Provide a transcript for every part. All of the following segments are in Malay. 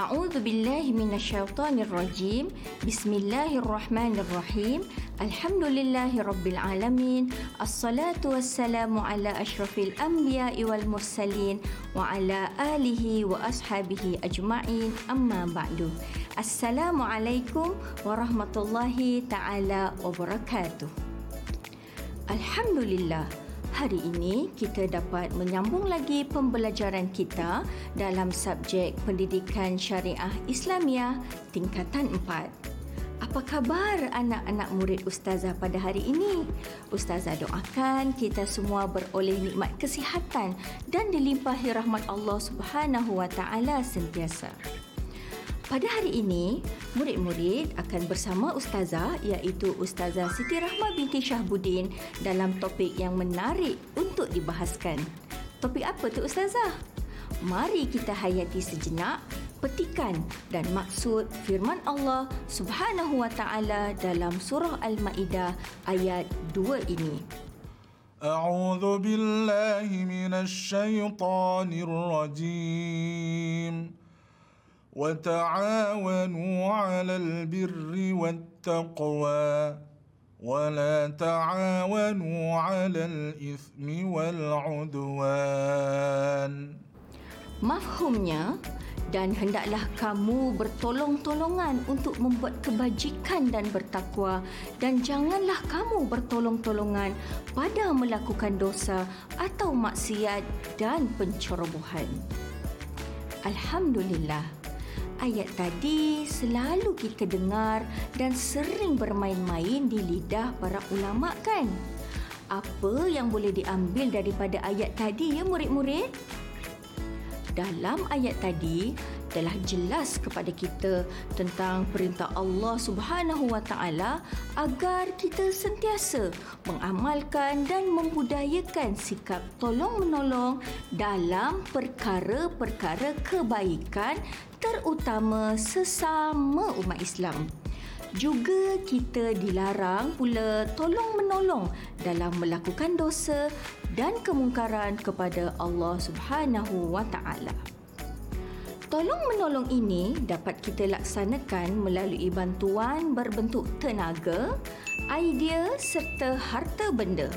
A'udzu billahi minasyaitonir rajim. Bismillahirrahmanirrahim. Alhamdulillahi rabbil alamin. Assalatu wassalamu ala asyrafil anbiya wal mursalin wa ala alihi wa ashabihi ajma'in. Amma ba'du. Assalamualaikum warahmatullahi taala wabarakatuh. Alhamdulillah hari ini kita dapat menyambung lagi pembelajaran kita dalam subjek pendidikan syariah Islamiah tingkatan 4. Apa khabar anak-anak murid ustazah pada hari ini? Ustazah doakan kita semua beroleh nikmat kesihatan dan dilimpahi rahmat Allah Subhanahu wa taala sentiasa. Pada hari ini, murid-murid akan bersama Ustazah iaitu Ustazah Siti Rahma binti Shahbudin dalam topik yang menarik untuk dibahaskan. Topik apa tu Ustazah? Mari kita hayati sejenak petikan dan maksud firman Allah Subhanahu Wa Taala dalam surah Al-Maidah ayat 2 ini. A'udzu billahi minasy syaithanir rajim. وتعاونوا على البر والتقوى ولا تعاونوا على الإثم والعدوان Mafhumnya, dan hendaklah kamu bertolong-tolongan untuk membuat kebajikan dan bertakwa dan janganlah kamu bertolong-tolongan pada melakukan dosa atau maksiat dan pencerobohan. Alhamdulillah. Ayat tadi selalu kita dengar dan sering bermain-main di lidah para ulama kan? Apa yang boleh diambil daripada ayat tadi ya murid-murid? Dalam ayat tadi telah jelas kepada kita tentang perintah Allah Subhanahu Wa Taala agar kita sentiasa mengamalkan dan membudayakan sikap tolong-menolong dalam perkara-perkara kebaikan terutama sesama umat Islam. Juga kita dilarang pula tolong-menolong dalam melakukan dosa dan kemungkaran kepada Allah Subhanahu wa taala. Tolong-menolong ini dapat kita laksanakan melalui bantuan berbentuk tenaga, idea serta harta benda.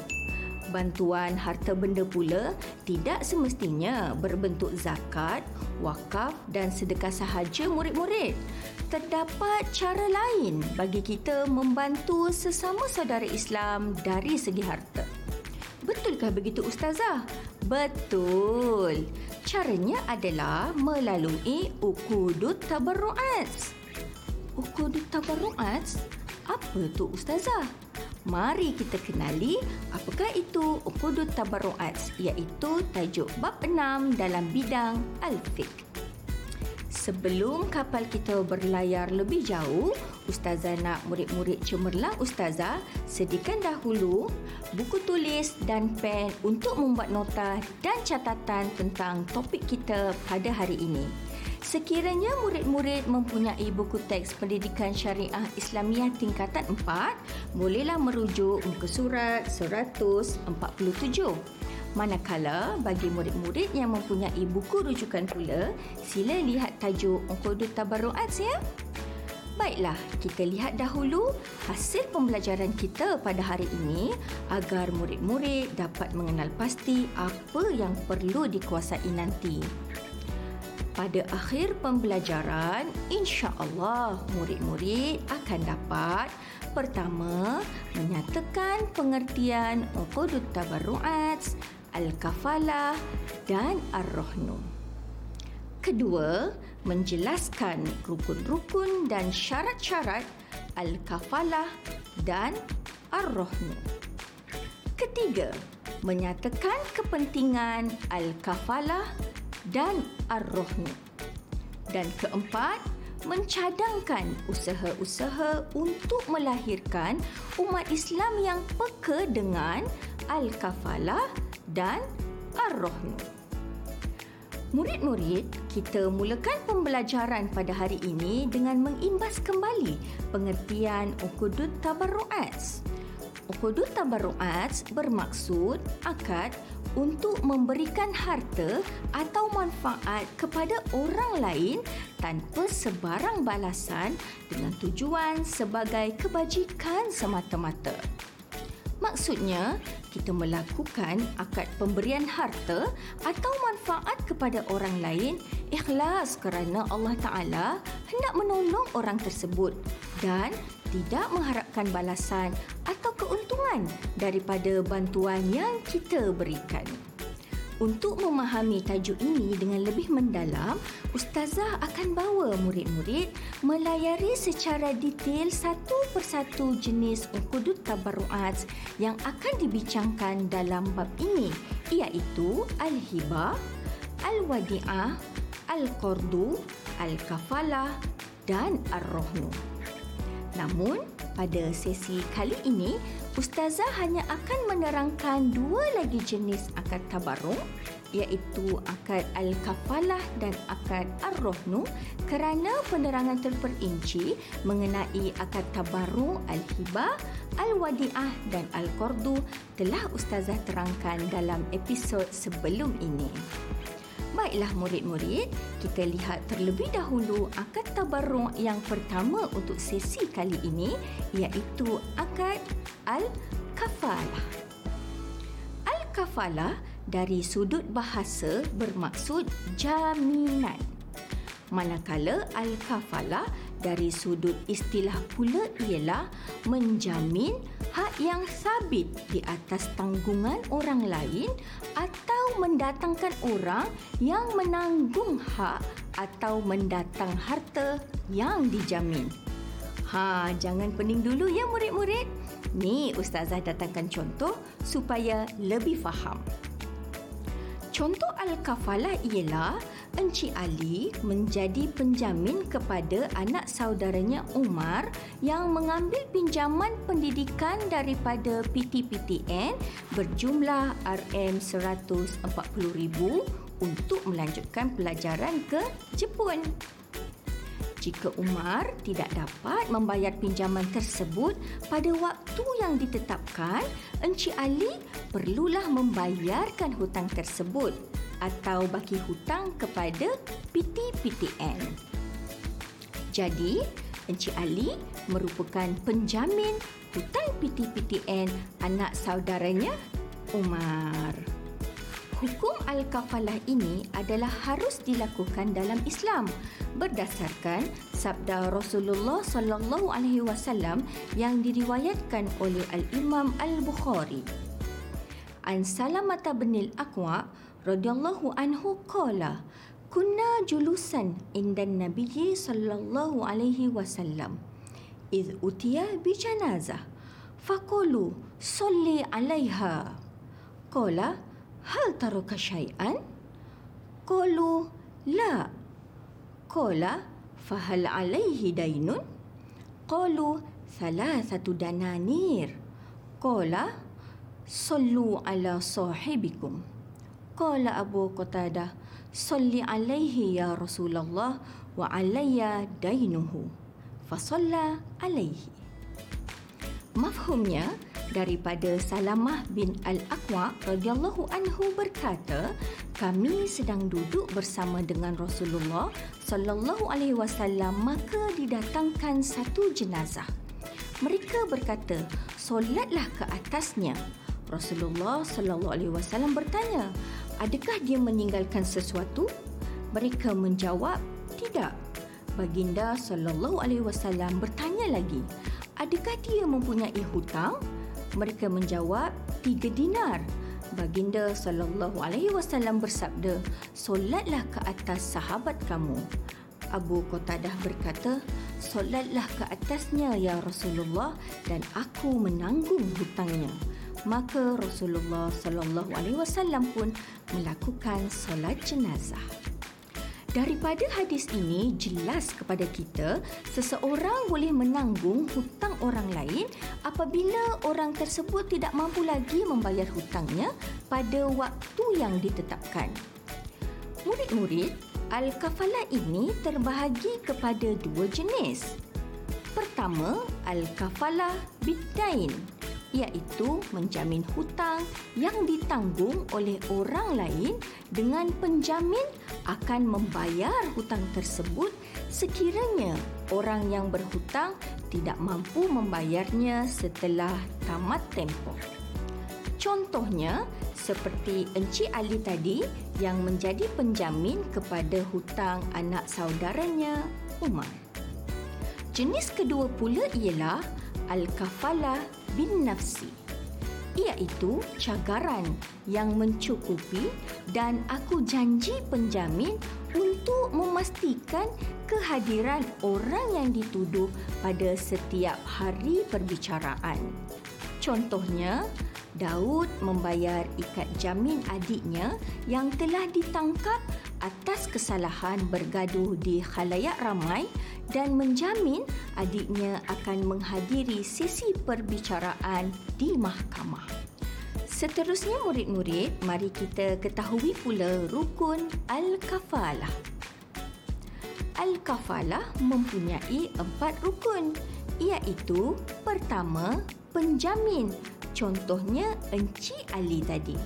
Bantuan harta benda pula tidak semestinya berbentuk zakat, wakaf dan sedekah sahaja murid-murid. Terdapat cara lain bagi kita membantu sesama saudara Islam dari segi harta. Betulkah begitu Ustazah? Betul. Caranya adalah melalui ukudut tabarru'at. Ukudut tabarru'at? Apa tu Ustazah? Mari kita kenali apakah itu ukudut tabarru'at iaitu tajuk bab 6 dalam bidang al-fiqh. Sebelum kapal kita berlayar lebih jauh, Ustazah nak murid-murid cemerlang Ustazah sediakan dahulu buku tulis dan pen untuk membuat nota dan catatan tentang topik kita pada hari ini. Sekiranya murid-murid mempunyai buku teks pendidikan syariah Islamiah tingkatan 4, bolehlah merujuk muka surat 147. Manakala bagi murid-murid yang mempunyai buku rujukan pula, sila lihat tajuk Uqudut Tabarruat ya. Baiklah, kita lihat dahulu hasil pembelajaran kita pada hari ini agar murid-murid dapat mengenal pasti apa yang perlu dikuasai nanti. Pada akhir pembelajaran, insya-Allah murid-murid akan dapat pertama menyatakan pengertian uqudut tabarruat, al-kafalah dan ar-rahnu. Kedua, menjelaskan rukun-rukun dan syarat-syarat al-kafalah dan ar-rahnu. Ketiga, menyatakan kepentingan al-kafalah dan ar-rahnu. Dan keempat, mencadangkan usaha-usaha untuk melahirkan umat Islam yang peka dengan al-kafalah dan ar-rahnu. Murid-murid, kita mulakan pembelajaran pada hari ini dengan mengimbas kembali pengertian Uqudut Tabarru'at. Uqudut Tabarru'at bermaksud akad untuk memberikan harta atau manfaat kepada orang lain tanpa sebarang balasan dengan tujuan sebagai kebajikan semata-mata. Maksudnya, kita melakukan akad pemberian harta atau manfaat kepada orang lain ikhlas kerana Allah Ta'ala hendak menolong orang tersebut dan tidak mengharapkan balasan atau keuntungan daripada bantuan yang kita berikan. Untuk memahami tajuk ini dengan lebih mendalam, Ustazah akan bawa murid-murid melayari secara detail satu persatu jenis ukudut tabarruat yang akan dibincangkan dalam bab ini iaitu Al-Hibah, Al-Wadi'ah, Al-Qardu, Al-Kafalah dan Ar-Rohnu. Namun, pada sesi kali ini, Ustazah hanya akan menerangkan dua lagi jenis akad tabarruk iaitu akad Al-Kafalah dan akad Ar-Rohnu kerana penerangan terperinci mengenai akad tabarruk Al-Hibah, Al-Wadi'ah dan Al-Qardu telah Ustazah terangkan dalam episod sebelum ini. Baiklah murid-murid, kita lihat terlebih dahulu akad tabarruk yang pertama untuk sesi kali ini iaitu akad al-kafalah. Al-kafalah dari sudut bahasa bermaksud jaminan. Manakala al-kafalah dari sudut istilah pula ialah menjamin hak yang sabit di atas tanggungan orang lain atau mendatangkan orang yang menanggung hak atau mendatang harta yang dijamin. Ha, jangan pening dulu ya murid-murid. Ni ustazah datangkan contoh supaya lebih faham. Contoh al-kafalah ialah Encik Ali menjadi penjamin kepada anak saudaranya Umar yang mengambil pinjaman pendidikan daripada PTPTN berjumlah RM140,000 untuk melanjutkan pelajaran ke Jepun. Jika Umar tidak dapat membayar pinjaman tersebut pada waktu yang ditetapkan, Encik Ali perlulah membayarkan hutang tersebut atau baki hutang kepada PTPTN. Jadi, Encik Ali merupakan penjamin hutang PTPTN anak saudaranya Umar. Hukum al-kafalah ini adalah harus dilakukan dalam Islam berdasarkan sabda Rasulullah sallallahu alaihi wasallam yang diriwayatkan oleh al-Imam Al-Bukhari. An Salamah bin Al-Aqwa radhiyallahu anhu qala kunna julusan indan nabiyyi sallallahu alaihi wasallam id utiya bi janazah faqulu salli alaiha qala hal taraka shay'an qalu la. Qala fahal alaihi dainun? Qalu thalathatu dananir. Qala sallu ala sahibikum. Qala Abu Qatadah, "Salli alaihi ya Rasulullah wa alayya dainuhu." Fasalla alaihi. Mafhumnya daripada Salamah bin Al-Aqwa radhiyallahu anhu berkata, kami sedang duduk bersama dengan Rasulullah sallallahu alaihi wasallam maka didatangkan satu jenazah. Mereka berkata, "Solatlah ke atasnya." Rasulullah sallallahu alaihi wasallam bertanya, adakah dia meninggalkan sesuatu? Mereka menjawab, tidak. Baginda sallallahu alaihi wasallam bertanya lagi, adakah dia mempunyai hutang? Mereka menjawab, tiga dinar. Baginda sallallahu alaihi wasallam bersabda, solatlah ke atas sahabat kamu. Abu Qatadah berkata, solatlah ke atasnya ya Rasulullah dan aku menanggung hutangnya maka Rasulullah sallallahu alaihi wasallam pun melakukan solat jenazah. Daripada hadis ini jelas kepada kita seseorang boleh menanggung hutang orang lain apabila orang tersebut tidak mampu lagi membayar hutangnya pada waktu yang ditetapkan. Murid-murid, al-kafalah ini terbahagi kepada dua jenis. Pertama, al-kafalah bidain iaitu menjamin hutang yang ditanggung oleh orang lain dengan penjamin akan membayar hutang tersebut sekiranya orang yang berhutang tidak mampu membayarnya setelah tamat tempoh. Contohnya, seperti Encik Ali tadi yang menjadi penjamin kepada hutang anak saudaranya, Umar. Jenis kedua pula ialah Al-Kafalah bin Nafsi iaitu cagaran yang mencukupi dan aku janji penjamin untuk memastikan kehadiran orang yang dituduh pada setiap hari perbicaraan. Contohnya, Daud membayar ikat jamin adiknya yang telah ditangkap atas kesalahan bergaduh di khalayak ramai dan menjamin adiknya akan menghadiri sesi perbicaraan di mahkamah. Seterusnya murid-murid, mari kita ketahui pula rukun Al-Kafalah. Al-Kafalah mempunyai empat rukun iaitu pertama, penjamin Contohnya Encik Ali tadi.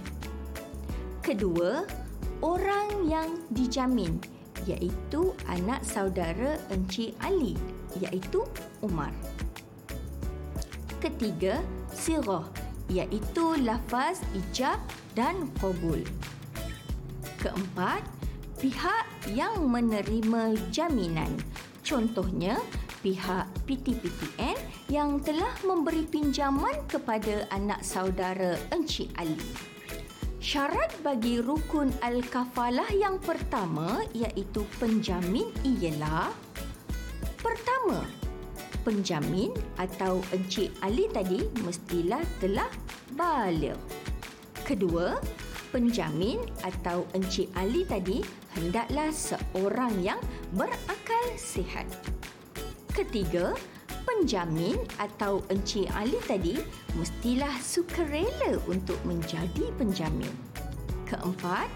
Kedua, orang yang dijamin iaitu anak saudara Encik Ali iaitu Umar. Ketiga, sirah iaitu lafaz ijab dan qabul. Keempat, pihak yang menerima jaminan. Contohnya, pihak PTPTN yang telah memberi pinjaman kepada anak saudara Encik Ali. Syarat bagi rukun al-kafalah yang pertama iaitu penjamin ialah pertama, penjamin atau Encik Ali tadi mestilah telah balik. Kedua, penjamin atau Encik Ali tadi hendaklah seorang yang berakal sihat. Ketiga, penjamin atau Encik Ali tadi mestilah sukarela untuk menjadi penjamin. Keempat,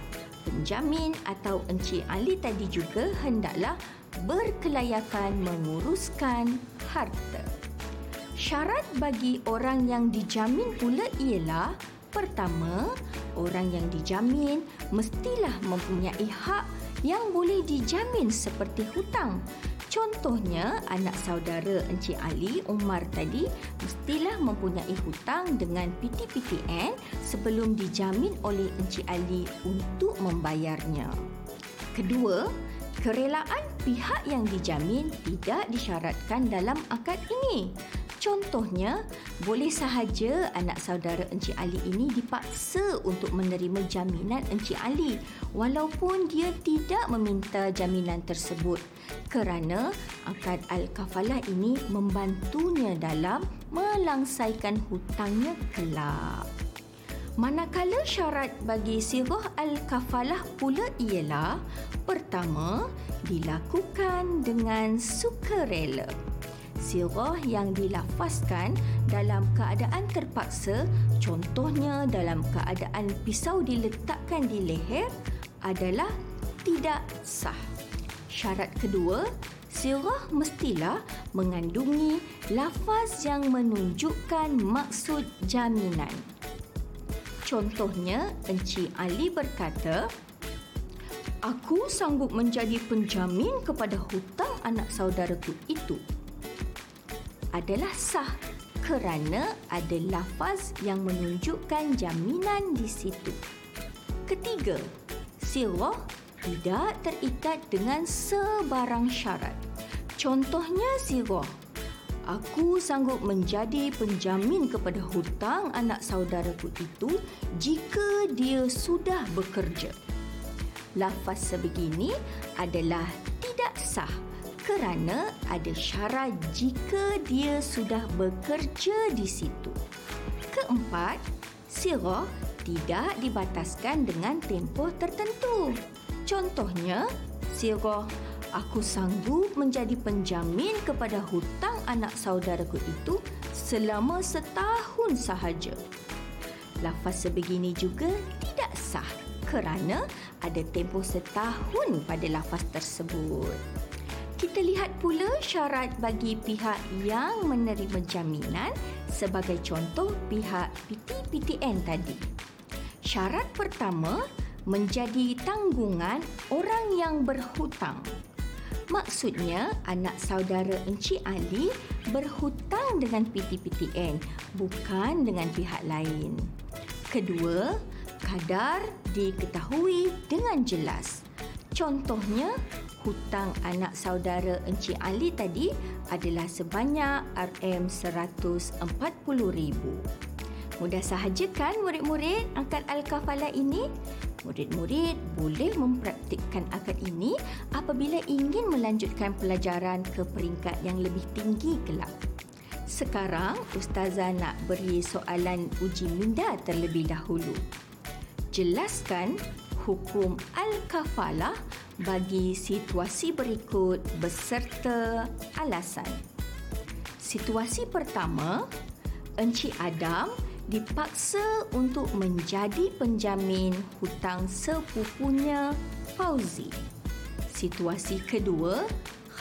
penjamin atau Encik Ali tadi juga hendaklah berkelayakan menguruskan harta. Syarat bagi orang yang dijamin pula ialah pertama, orang yang dijamin mestilah mempunyai hak yang boleh dijamin seperti hutang Contohnya, anak saudara Encik Ali, Umar tadi, mestilah mempunyai hutang dengan PTPTN sebelum dijamin oleh Encik Ali untuk membayarnya. Kedua, kerelaan pihak yang dijamin tidak disyaratkan dalam akad ini. Contohnya, boleh sahaja anak saudara Encik Ali ini dipaksa untuk menerima jaminan Encik Ali walaupun dia tidak meminta jaminan tersebut kerana akad al-kafalah ini membantunya dalam melangsaikan hutangnya kelak. Manakala syarat bagi sirah al-kafalah pula ialah pertama dilakukan dengan sukarela sirah yang dilafazkan dalam keadaan terpaksa, contohnya dalam keadaan pisau diletakkan di leher, adalah tidak sah. Syarat kedua, sirah mestilah mengandungi lafaz yang menunjukkan maksud jaminan. Contohnya, Encik Ali berkata, Aku sanggup menjadi penjamin kepada hutang anak saudaraku itu adalah sah kerana ada lafaz yang menunjukkan jaminan di situ. Ketiga, sirah tidak terikat dengan sebarang syarat. Contohnya sirah, aku sanggup menjadi penjamin kepada hutang anak saudaraku itu jika dia sudah bekerja. Lafaz sebegini adalah tidak sah kerana ada syarat jika dia sudah bekerja di situ. Keempat, sirah tidak dibataskan dengan tempoh tertentu. Contohnya, sirah aku sanggup menjadi penjamin kepada hutang anak saudaraku itu selama setahun sahaja. Lafaz sebegini juga tidak sah kerana ada tempoh setahun pada lafaz tersebut kita lihat pula syarat bagi pihak yang menerima jaminan sebagai contoh pihak PTPTN tadi. Syarat pertama menjadi tanggungan orang yang berhutang. Maksudnya anak saudara Encik Ali berhutang dengan PTPTN bukan dengan pihak lain. Kedua, kadar diketahui dengan jelas. Contohnya, hutang anak saudara Encik Ali tadi adalah sebanyak RM140,000. Mudah sahaja kan murid-murid angkat al-kafalah ini? Murid-murid boleh mempraktikkan akad ini apabila ingin melanjutkan pelajaran ke peringkat yang lebih tinggi kelak. Sekarang, Ustazah nak beri soalan uji minda terlebih dahulu. Jelaskan hukum al-kafalah bagi situasi berikut beserta alasan. Situasi pertama, Encik Adam dipaksa untuk menjadi penjamin hutang sepupunya Fauzi. Situasi kedua,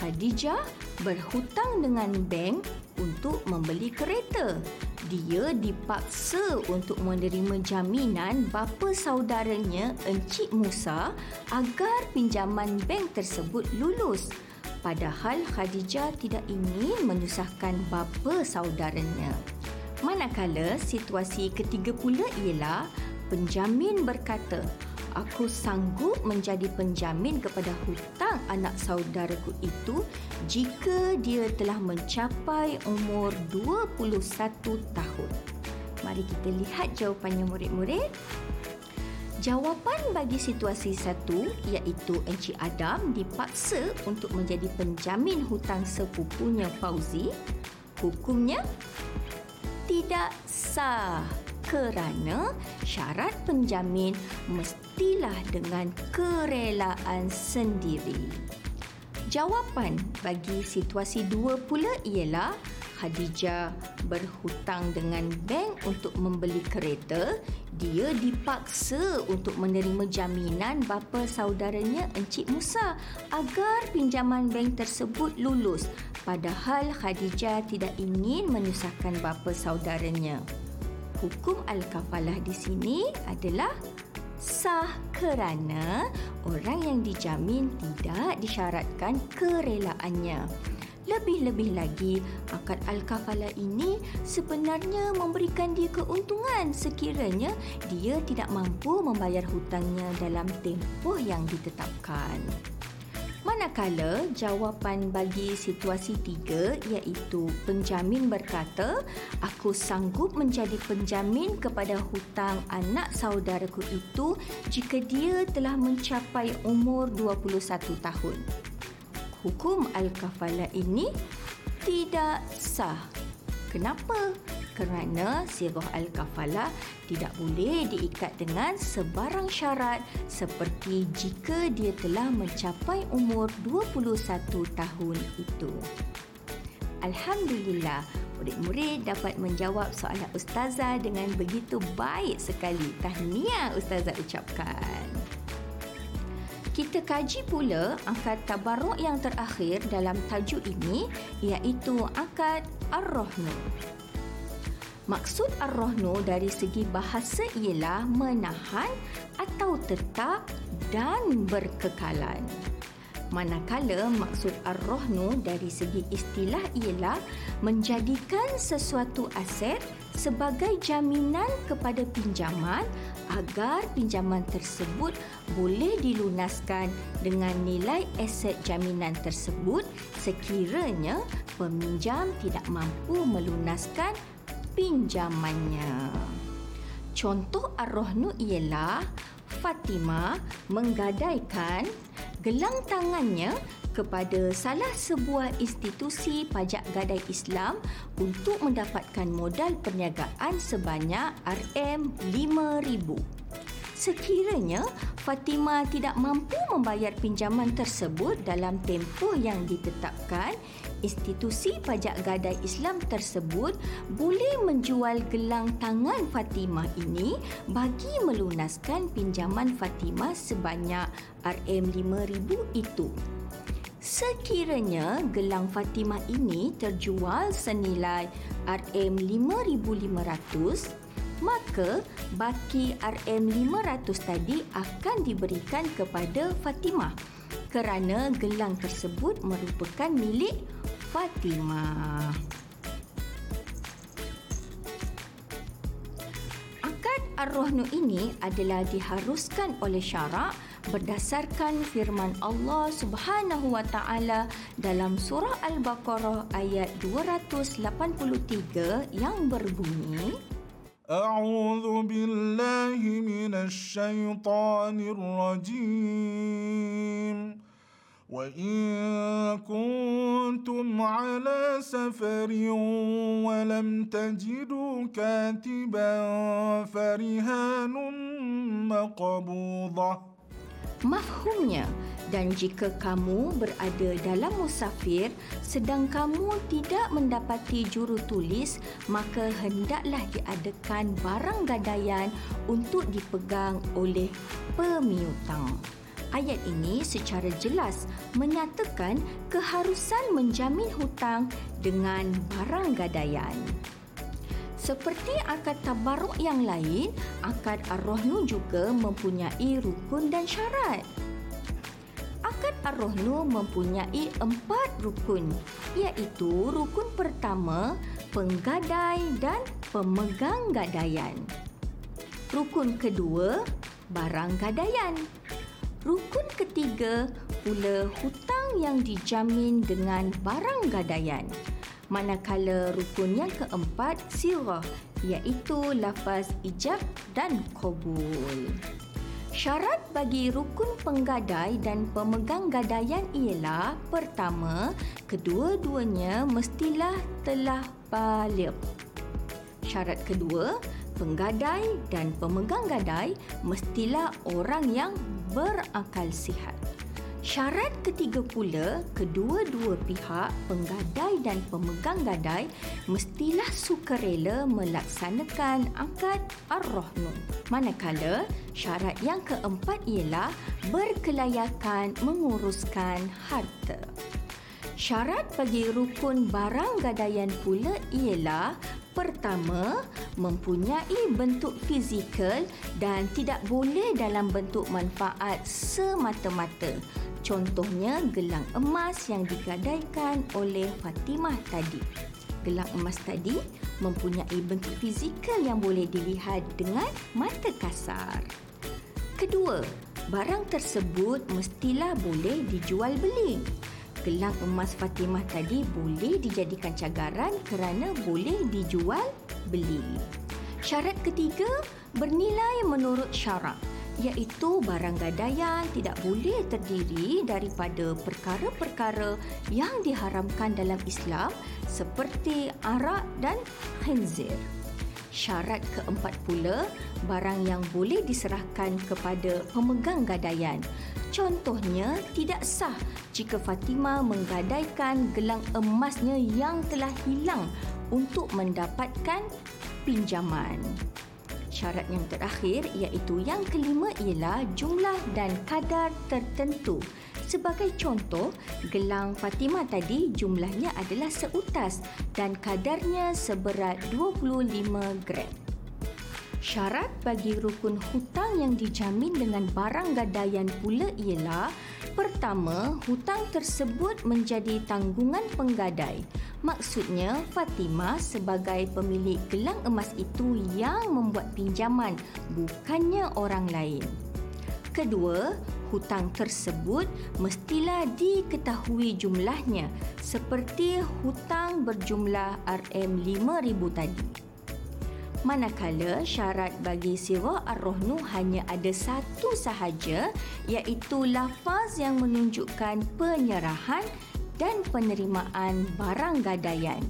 Khadijah berhutang dengan bank untuk membeli kereta. Dia dipaksa untuk menerima jaminan bapa saudaranya Encik Musa agar pinjaman bank tersebut lulus. Padahal Khadijah tidak ingin menyusahkan bapa saudaranya. Manakala situasi ketiga pula ialah penjamin berkata, aku sanggup menjadi penjamin kepada hutang anak saudaraku itu jika dia telah mencapai umur 21 tahun. Mari kita lihat jawapannya murid-murid. Jawapan bagi situasi satu iaitu Encik Adam dipaksa untuk menjadi penjamin hutang sepupunya Fauzi. Hukumnya tidak sah kerana syarat penjamin mestilah dengan kerelaan sendiri. Jawapan bagi situasi dua pula ialah Khadijah berhutang dengan bank untuk membeli kereta, dia dipaksa untuk menerima jaminan bapa saudaranya Encik Musa agar pinjaman bank tersebut lulus padahal Khadijah tidak ingin menyusahkan bapa saudaranya. Hukum al-kafalah di sini adalah sah kerana orang yang dijamin tidak disyaratkan kerelaannya. Lebih-lebih lagi, akad Al-Kafalah ini sebenarnya memberikan dia keuntungan sekiranya dia tidak mampu membayar hutangnya dalam tempoh yang ditetapkan. Manakala jawapan bagi situasi tiga iaitu penjamin berkata, aku sanggup menjadi penjamin kepada hutang anak saudaraku itu jika dia telah mencapai umur 21 tahun hukum al-kafalah ini tidak sah. Kenapa? Kerana sirah al-kafalah tidak boleh diikat dengan sebarang syarat seperti jika dia telah mencapai umur 21 tahun itu. Alhamdulillah, murid-murid dapat menjawab soalan ustazah dengan begitu baik sekali. Tahniah ustazah ucapkan. Kita kaji pula akad tabarruk yang terakhir dalam tajuk ini iaitu akad ar-rahnu. Maksud ar-rahnu dari segi bahasa ialah menahan atau tetap dan berkekalan. Manakala maksud ar-rahnu dari segi istilah ialah menjadikan sesuatu aset sebagai jaminan kepada pinjaman agar pinjaman tersebut boleh dilunaskan dengan nilai aset jaminan tersebut sekiranya peminjam tidak mampu melunaskan pinjamannya. Contoh ar-rahnu ialah Fatima menggadaikan gelang tangannya kepada salah sebuah institusi pajak gadai Islam untuk mendapatkan modal perniagaan sebanyak RM5,000. Sekiranya Fatima tidak mampu membayar pinjaman tersebut dalam tempoh yang ditetapkan, institusi pajak gadai Islam tersebut boleh menjual gelang tangan Fatima ini bagi melunaskan pinjaman Fatima sebanyak RM5,000 itu. Sekiranya gelang Fatimah ini terjual senilai RM5,500, maka baki RM500 tadi akan diberikan kepada Fatimah kerana gelang tersebut merupakan milik Fatimah. Akad Ar-Rahnu ini adalah diharuskan oleh syarak berdasarkan firman Allah Subhanahu wa taala dalam surah Al-Baqarah ayat 283 yang berbunyi أعوذ بالله من الشيطان الرجيم وإن كنتم على سفر ولم تجدوا كاتبا فرهان مقبوضه Mafhumnya, dan jika kamu berada dalam musafir sedang kamu tidak mendapati juru tulis, maka hendaklah diadakan barang gadaian untuk dipegang oleh pemiutang. Ayat ini secara jelas menyatakan keharusan menjamin hutang dengan barang gadaian. Seperti akad tabaruk yang lain, akad ar-rohnu juga mempunyai rukun dan syarat. Akad ar-rohnu mempunyai empat rukun, iaitu rukun pertama, penggadai dan pemegang gadaian. Rukun kedua, barang gadaian. Rukun ketiga pula hutang yang dijamin dengan barang gadaian manakala rukun yang keempat sirah iaitu lafaz ijab dan qabul. Syarat bagi rukun penggadai dan pemegang gadaian ialah pertama, kedua-duanya mestilah telah balik. Syarat kedua, penggadai dan pemegang gadai mestilah orang yang berakal sihat. Syarat ketiga pula, kedua-dua pihak, penggadai dan pemegang gadai, mestilah sukarela melaksanakan akad ar-rahnu. Manakala, syarat yang keempat ialah berkelayakan menguruskan harta. Syarat bagi rukun barang gadaian pula ialah Pertama, mempunyai bentuk fizikal dan tidak boleh dalam bentuk manfaat semata-mata Contohnya gelang emas yang digadaikan oleh Fatimah tadi. Gelang emas tadi mempunyai bentuk fizikal yang boleh dilihat dengan mata kasar. Kedua, barang tersebut mestilah boleh dijual beli. Gelang emas Fatimah tadi boleh dijadikan cagaran kerana boleh dijual beli. Syarat ketiga, bernilai menurut syarak iaitu barang gadaian tidak boleh terdiri daripada perkara-perkara yang diharamkan dalam Islam seperti arak dan khinzir. Syarat keempat pula, barang yang boleh diserahkan kepada pemegang gadaian. Contohnya, tidak sah jika Fatimah menggadaikan gelang emasnya yang telah hilang untuk mendapatkan pinjaman syarat yang terakhir iaitu yang kelima ialah jumlah dan kadar tertentu. Sebagai contoh, gelang Fatimah tadi jumlahnya adalah seutas dan kadarnya seberat 25 gram. Syarat bagi rukun hutang yang dijamin dengan barang gadaian pula ialah pertama, hutang tersebut menjadi tanggungan penggadai. Maksudnya, Fatimah sebagai pemilik gelang emas itu yang membuat pinjaman, bukannya orang lain. Kedua, hutang tersebut mestilah diketahui jumlahnya seperti hutang berjumlah RM5,000 tadi. Manakala syarat bagi sirah ar-rohnu hanya ada satu sahaja iaitu lafaz yang menunjukkan penyerahan dan penerimaan barang gadaian.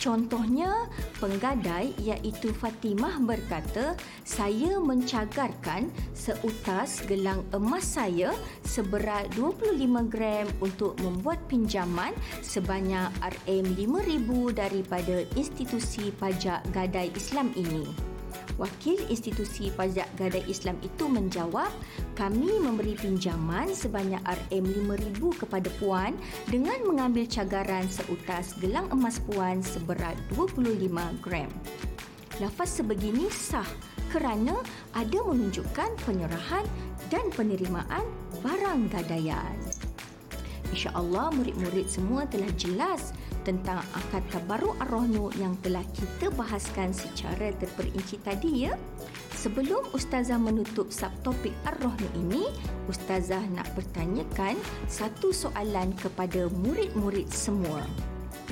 Contohnya, penggadai iaitu Fatimah berkata, saya mencagarkan seutas gelang emas saya seberat 25 gram untuk membuat pinjaman sebanyak RM5,000 daripada institusi pajak gadai Islam ini. Wakil institusi pajak gadai Islam itu menjawab, kami memberi pinjaman sebanyak RM5,000 kepada Puan dengan mengambil cagaran seutas gelang emas Puan seberat 25 gram. Lafaz sebegini sah kerana ada menunjukkan penyerahan dan penerimaan barang gadaian. InsyaAllah murid-murid semua telah jelas tentang akad tabaruk ar-rohnu yang telah kita bahaskan secara terperinci tadi ya. Sebelum Ustazah menutup subtopik ar-rohnu ini, Ustazah nak bertanyakan satu soalan kepada murid-murid semua.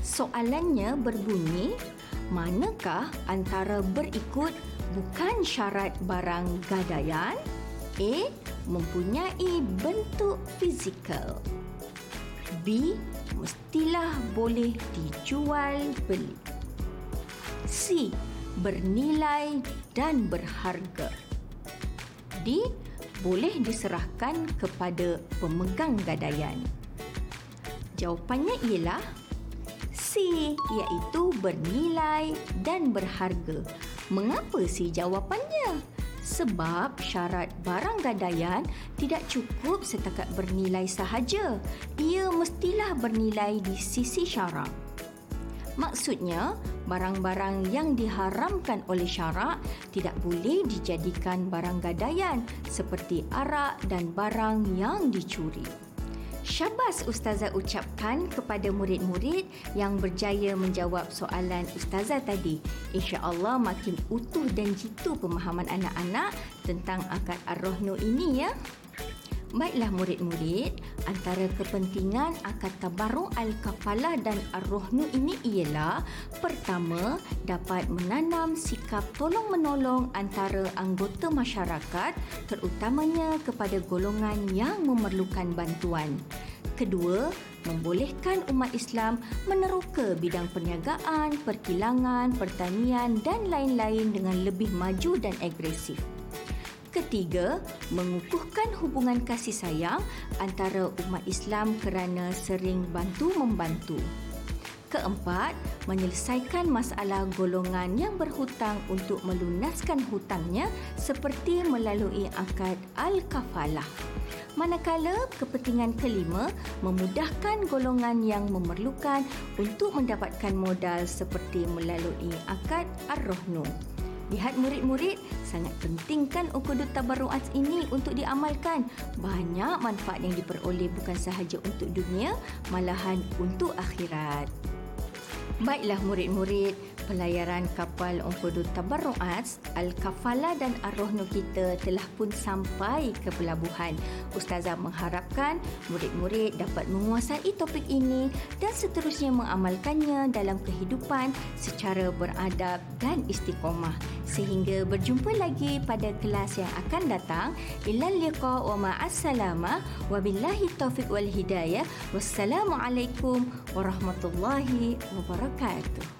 Soalannya berbunyi, manakah antara berikut bukan syarat barang gadaian? A. Mempunyai bentuk fizikal. B mestilah boleh dijual beli. C. Bernilai dan berharga. D. Boleh diserahkan kepada pemegang gadaian. Jawapannya ialah C iaitu bernilai dan berharga. Mengapa C jawapannya? Sebab syarat barang gadaian tidak cukup setakat bernilai sahaja. Ia mestilah bernilai di sisi syarak. Maksudnya, barang-barang yang diharamkan oleh syarak tidak boleh dijadikan barang gadaian seperti arak dan barang yang dicuri. Syabas Ustazah ucapkan kepada murid-murid yang berjaya menjawab soalan Ustazah tadi. InsyaAllah makin utuh dan jitu pemahaman anak-anak tentang akad Ar-Rohnu ini ya. Baiklah murid-murid, antara kepentingan akad tabaruk al-kafalah dan ar-rohnu ini ialah pertama, dapat menanam sikap tolong-menolong antara anggota masyarakat terutamanya kepada golongan yang memerlukan bantuan. Kedua, membolehkan umat Islam meneroka bidang perniagaan, perkilangan, pertanian dan lain-lain dengan lebih maju dan agresif. Ketiga, mengukuhkan hubungan kasih sayang antara umat Islam kerana sering bantu-membantu. Keempat, menyelesaikan masalah golongan yang berhutang untuk melunaskan hutangnya seperti melalui akad al-kafalah. Manakala kepentingan kelima memudahkan golongan yang memerlukan untuk mendapatkan modal seperti melalui akad ar-rohnu. Lihat murid-murid, sangat penting kan ukudut tabarruat ini untuk diamalkan. Banyak manfaat yang diperoleh bukan sahaja untuk dunia, malahan untuk akhirat. Baiklah murid-murid, pelayaran kapal Ongkodo Tabarruat, Al-Kafala dan Ar-Rohnu kita telah pun sampai ke pelabuhan. Ustazah mengharapkan murid-murid dapat menguasai topik ini dan seterusnya mengamalkannya dalam kehidupan secara beradab dan istiqomah. Sehingga berjumpa lagi pada kelas yang akan datang. Ilal liqa wa ma'assalamah wa billahi taufiq wal hidayah. Wassalamualaikum warahmatullahi wabarakatuh.